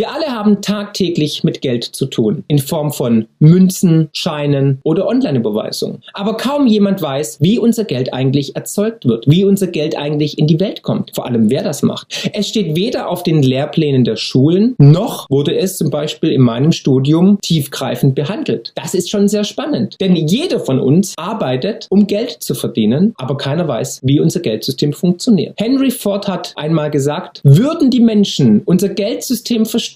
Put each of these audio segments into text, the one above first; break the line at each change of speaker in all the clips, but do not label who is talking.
Wir alle haben tagtäglich mit Geld zu tun, in Form von Münzen, Scheinen oder Online-Überweisungen. Aber kaum jemand weiß, wie unser Geld eigentlich erzeugt wird, wie unser Geld eigentlich in die Welt kommt, vor allem wer das macht. Es steht weder auf den Lehrplänen der Schulen, noch wurde es zum Beispiel in meinem Studium tiefgreifend behandelt. Das ist schon sehr spannend, denn jeder von uns arbeitet, um Geld zu verdienen, aber keiner weiß, wie unser Geldsystem funktioniert. Henry Ford hat einmal gesagt, würden die Menschen unser Geldsystem verstehen,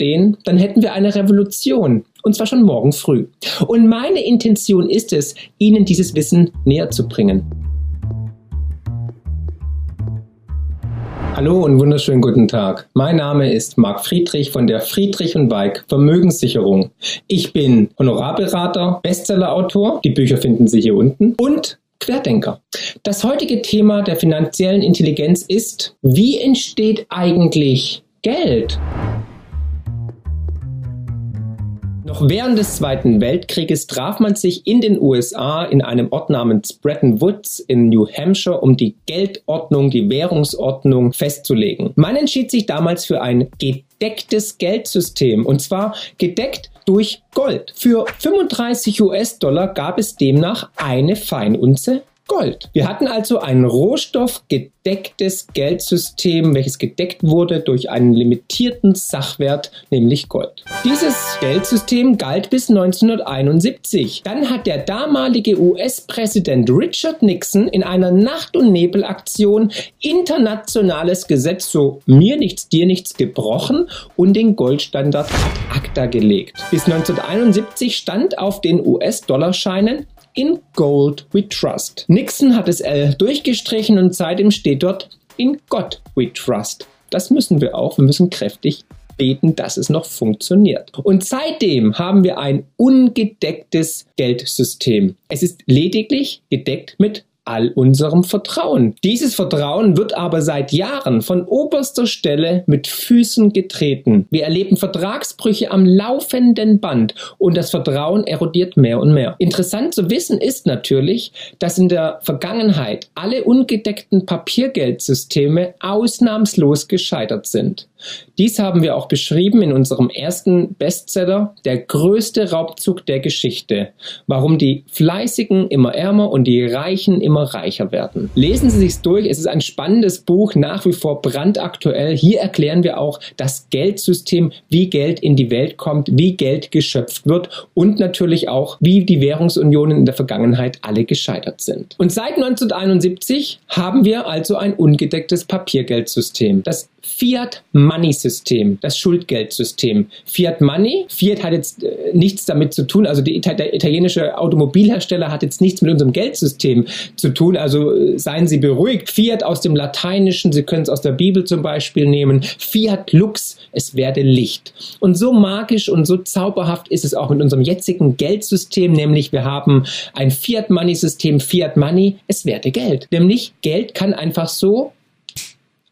dann hätten wir eine Revolution. Und zwar schon morgen früh. Und meine Intention ist es, Ihnen dieses Wissen näher zu bringen. Hallo und wunderschönen guten Tag. Mein Name ist Marc Friedrich von der Friedrich und Weig Vermögenssicherung. Ich bin Honorarberater, Bestsellerautor, die Bücher finden Sie hier unten und Querdenker. Das heutige Thema der finanziellen Intelligenz ist, wie entsteht eigentlich Geld? Noch während des Zweiten Weltkrieges traf man sich in den USA in einem Ort namens Bretton Woods in New Hampshire, um die Geldordnung, die Währungsordnung festzulegen. Man entschied sich damals für ein gedecktes Geldsystem und zwar gedeckt durch Gold. Für 35 US-Dollar gab es demnach eine Feinunze Gold. Wir hatten also ein rohstoffgedecktes Geldsystem, welches gedeckt wurde durch einen limitierten Sachwert, nämlich Gold. Dieses Geldsystem galt bis 1971. Dann hat der damalige US-Präsident Richard Nixon in einer Nacht- und Nebelaktion internationales Gesetz, so mir nichts, dir nichts, gebrochen und den Goldstandard ad acta gelegt. Bis 1971 stand auf den US-Dollarscheinen in Gold We Trust. Nixon hat das L durchgestrichen und seitdem steht dort in God We Trust. Das müssen wir auch. Wir müssen kräftig beten, dass es noch funktioniert. Und seitdem haben wir ein ungedecktes Geldsystem. Es ist lediglich gedeckt mit all unserem Vertrauen. Dieses Vertrauen wird aber seit Jahren von oberster Stelle mit Füßen getreten. Wir erleben Vertragsbrüche am laufenden Band und das Vertrauen erodiert mehr und mehr. Interessant zu wissen ist natürlich, dass in der Vergangenheit alle ungedeckten Papiergeldsysteme ausnahmslos gescheitert sind. Dies haben wir auch beschrieben in unserem ersten Bestseller, der größte Raubzug der Geschichte, warum die Fleißigen immer ärmer und die Reichen immer reicher werden. Lesen Sie sich's durch, es ist ein spannendes Buch, nach wie vor brandaktuell. Hier erklären wir auch das Geldsystem, wie Geld in die Welt kommt, wie Geld geschöpft wird und natürlich auch, wie die Währungsunionen in der Vergangenheit alle gescheitert sind. Und seit 1971 haben wir also ein ungedecktes Papiergeldsystem. Das Fiat Money System, das Schuldgeldsystem. Fiat Money, Fiat hat jetzt äh, nichts damit zu tun, also die, der italienische Automobilhersteller hat jetzt nichts mit unserem Geldsystem zu tun, also äh, seien Sie beruhigt. Fiat aus dem Lateinischen, Sie können es aus der Bibel zum Beispiel nehmen. Fiat Lux, es werde Licht. Und so magisch und so zauberhaft ist es auch mit unserem jetzigen Geldsystem, nämlich wir haben ein Fiat Money System, Fiat Money, es werde Geld. Nämlich Geld kann einfach so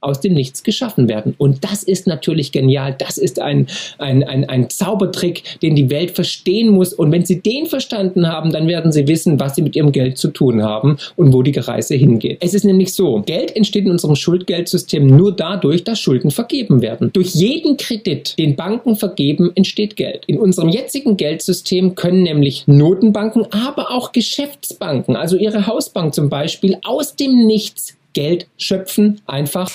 aus dem Nichts geschaffen werden. Und das ist natürlich genial. Das ist ein, ein, ein, ein Zaubertrick, den die Welt verstehen muss. Und wenn sie den verstanden haben, dann werden sie wissen, was sie mit ihrem Geld zu tun haben und wo die Reise hingeht. Es ist nämlich so, Geld entsteht in unserem Schuldgeldsystem nur dadurch, dass Schulden vergeben werden. Durch jeden Kredit, den Banken vergeben, entsteht Geld. In unserem jetzigen Geldsystem können nämlich Notenbanken, aber auch Geschäftsbanken, also ihre Hausbank zum Beispiel, aus dem Nichts Geld schöpfen, einfach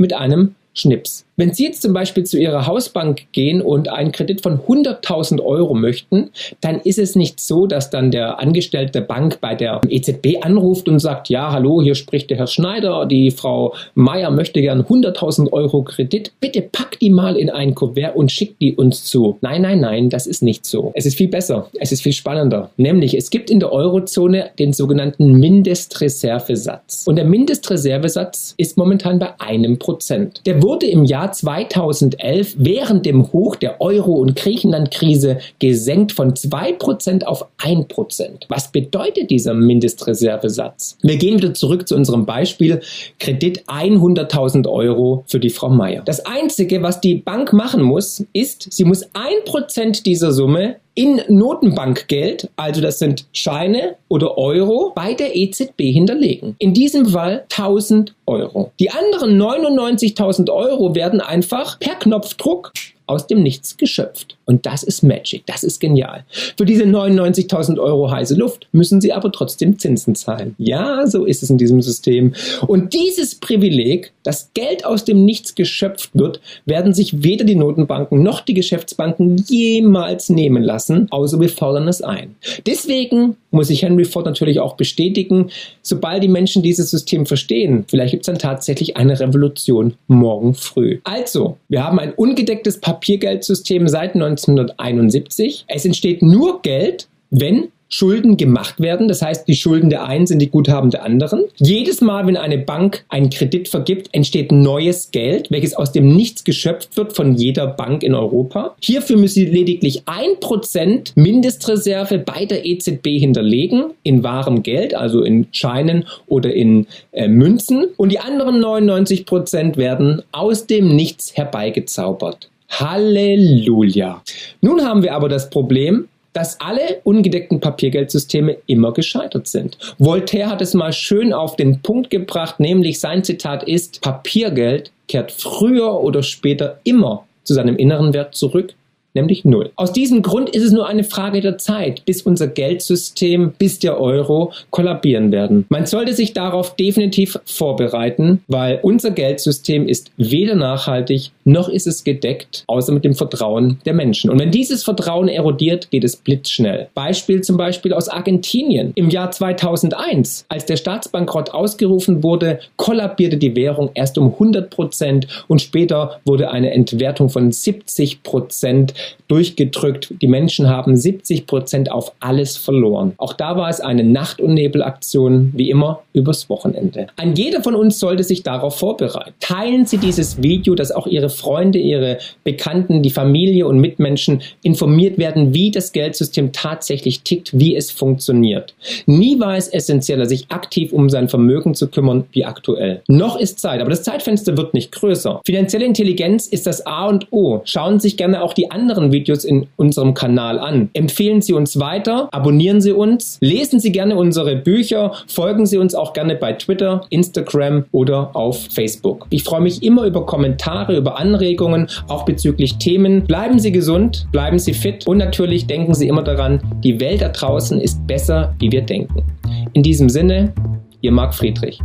mit einem Schnips. Wenn Sie jetzt zum Beispiel zu Ihrer Hausbank gehen und einen Kredit von 100.000 Euro möchten, dann ist es nicht so, dass dann der Angestellte Bank bei der EZB anruft und sagt, ja, hallo, hier spricht der Herr Schneider, die Frau Meier möchte gern 100.000 Euro Kredit. Bitte pack die mal in ein Kuvert und schick die uns zu. Nein, nein, nein, das ist nicht so. Es ist viel besser. Es ist viel spannender. Nämlich, es gibt in der Eurozone den sogenannten Mindestreservesatz. Und der Mindestreservesatz ist momentan bei einem Prozent. Der wurde im Jahr 2011 während dem Hoch der Euro- und Griechenland-Krise gesenkt von 2% auf 1%. Was bedeutet dieser Mindestreservesatz? Wir gehen wieder zurück zu unserem Beispiel Kredit 100.000 Euro für die Frau Meier. Das Einzige, was die Bank machen muss, ist, sie muss 1% dieser Summe in Notenbankgeld, also das sind Scheine oder Euro, bei der EZB hinterlegen. In diesem Fall 1000 Euro. Die anderen 99.000 Euro werden einfach per Knopfdruck aus dem Nichts geschöpft. Und das ist Magic, das ist genial. Für diese 99.000 Euro heiße Luft müssen Sie aber trotzdem Zinsen zahlen. Ja, so ist es in diesem System. Und dieses Privileg, dass Geld aus dem Nichts geschöpft wird, werden sich weder die Notenbanken noch die Geschäftsbanken jemals nehmen lassen, außer wir fordern es ein. Deswegen muss sich Henry Ford natürlich auch bestätigen, sobald die Menschen dieses System verstehen, vielleicht gibt es dann tatsächlich eine Revolution morgen früh. Also, wir haben ein ungedecktes Papiergeldsystem seit 1971. Es entsteht nur Geld, wenn Schulden gemacht werden. Das heißt, die Schulden der einen sind die Guthaben der anderen. Jedes Mal, wenn eine Bank einen Kredit vergibt, entsteht neues Geld, welches aus dem Nichts geschöpft wird von jeder Bank in Europa. Hierfür müssen sie lediglich ein Prozent Mindestreserve bei der EZB hinterlegen in wahrem Geld, also in Scheinen oder in äh, Münzen. Und die anderen 99 Prozent werden aus dem Nichts herbeigezaubert. Halleluja. Nun haben wir aber das Problem, dass alle ungedeckten Papiergeldsysteme immer gescheitert sind. Voltaire hat es mal schön auf den Punkt gebracht, nämlich sein Zitat ist, Papiergeld kehrt früher oder später immer zu seinem inneren Wert zurück, nämlich null. Aus diesem Grund ist es nur eine Frage der Zeit, bis unser Geldsystem, bis der Euro kollabieren werden. Man sollte sich darauf definitiv vorbereiten, weil unser Geldsystem ist weder nachhaltig noch ist es gedeckt, außer mit dem Vertrauen der Menschen. Und wenn dieses Vertrauen erodiert, geht es blitzschnell. Beispiel zum Beispiel aus Argentinien. Im Jahr 2001, als der Staatsbankrott ausgerufen wurde, kollabierte die Währung erst um 100 Prozent und später wurde eine Entwertung von 70 Prozent durchgedrückt. Die Menschen haben 70 Prozent auf alles verloren. Auch da war es eine Nacht- und Nebelaktion, wie immer übers Wochenende. Ein jeder von uns sollte sich darauf vorbereiten. Teilen Sie dieses Video, dass auch Ihre Freunde, Ihre Bekannten, die Familie und Mitmenschen informiert werden, wie das Geldsystem tatsächlich tickt, wie es funktioniert. Nie war es essentieller, sich aktiv um sein Vermögen zu kümmern, wie aktuell. Noch ist Zeit, aber das Zeitfenster wird nicht größer. Finanzielle Intelligenz ist das A und O. Schauen Sie sich gerne auch die anderen Videos in unserem Kanal an. Empfehlen Sie uns weiter, abonnieren Sie uns, lesen Sie gerne unsere Bücher, folgen Sie uns auch gerne bei Twitter, Instagram oder auf Facebook. Ich freue mich immer über Kommentare, über Anregungen, auch bezüglich Themen. Bleiben Sie gesund, bleiben Sie fit und natürlich denken Sie immer daran, die Welt da draußen ist besser, wie wir denken. In diesem Sinne, Ihr Marc Friedrich.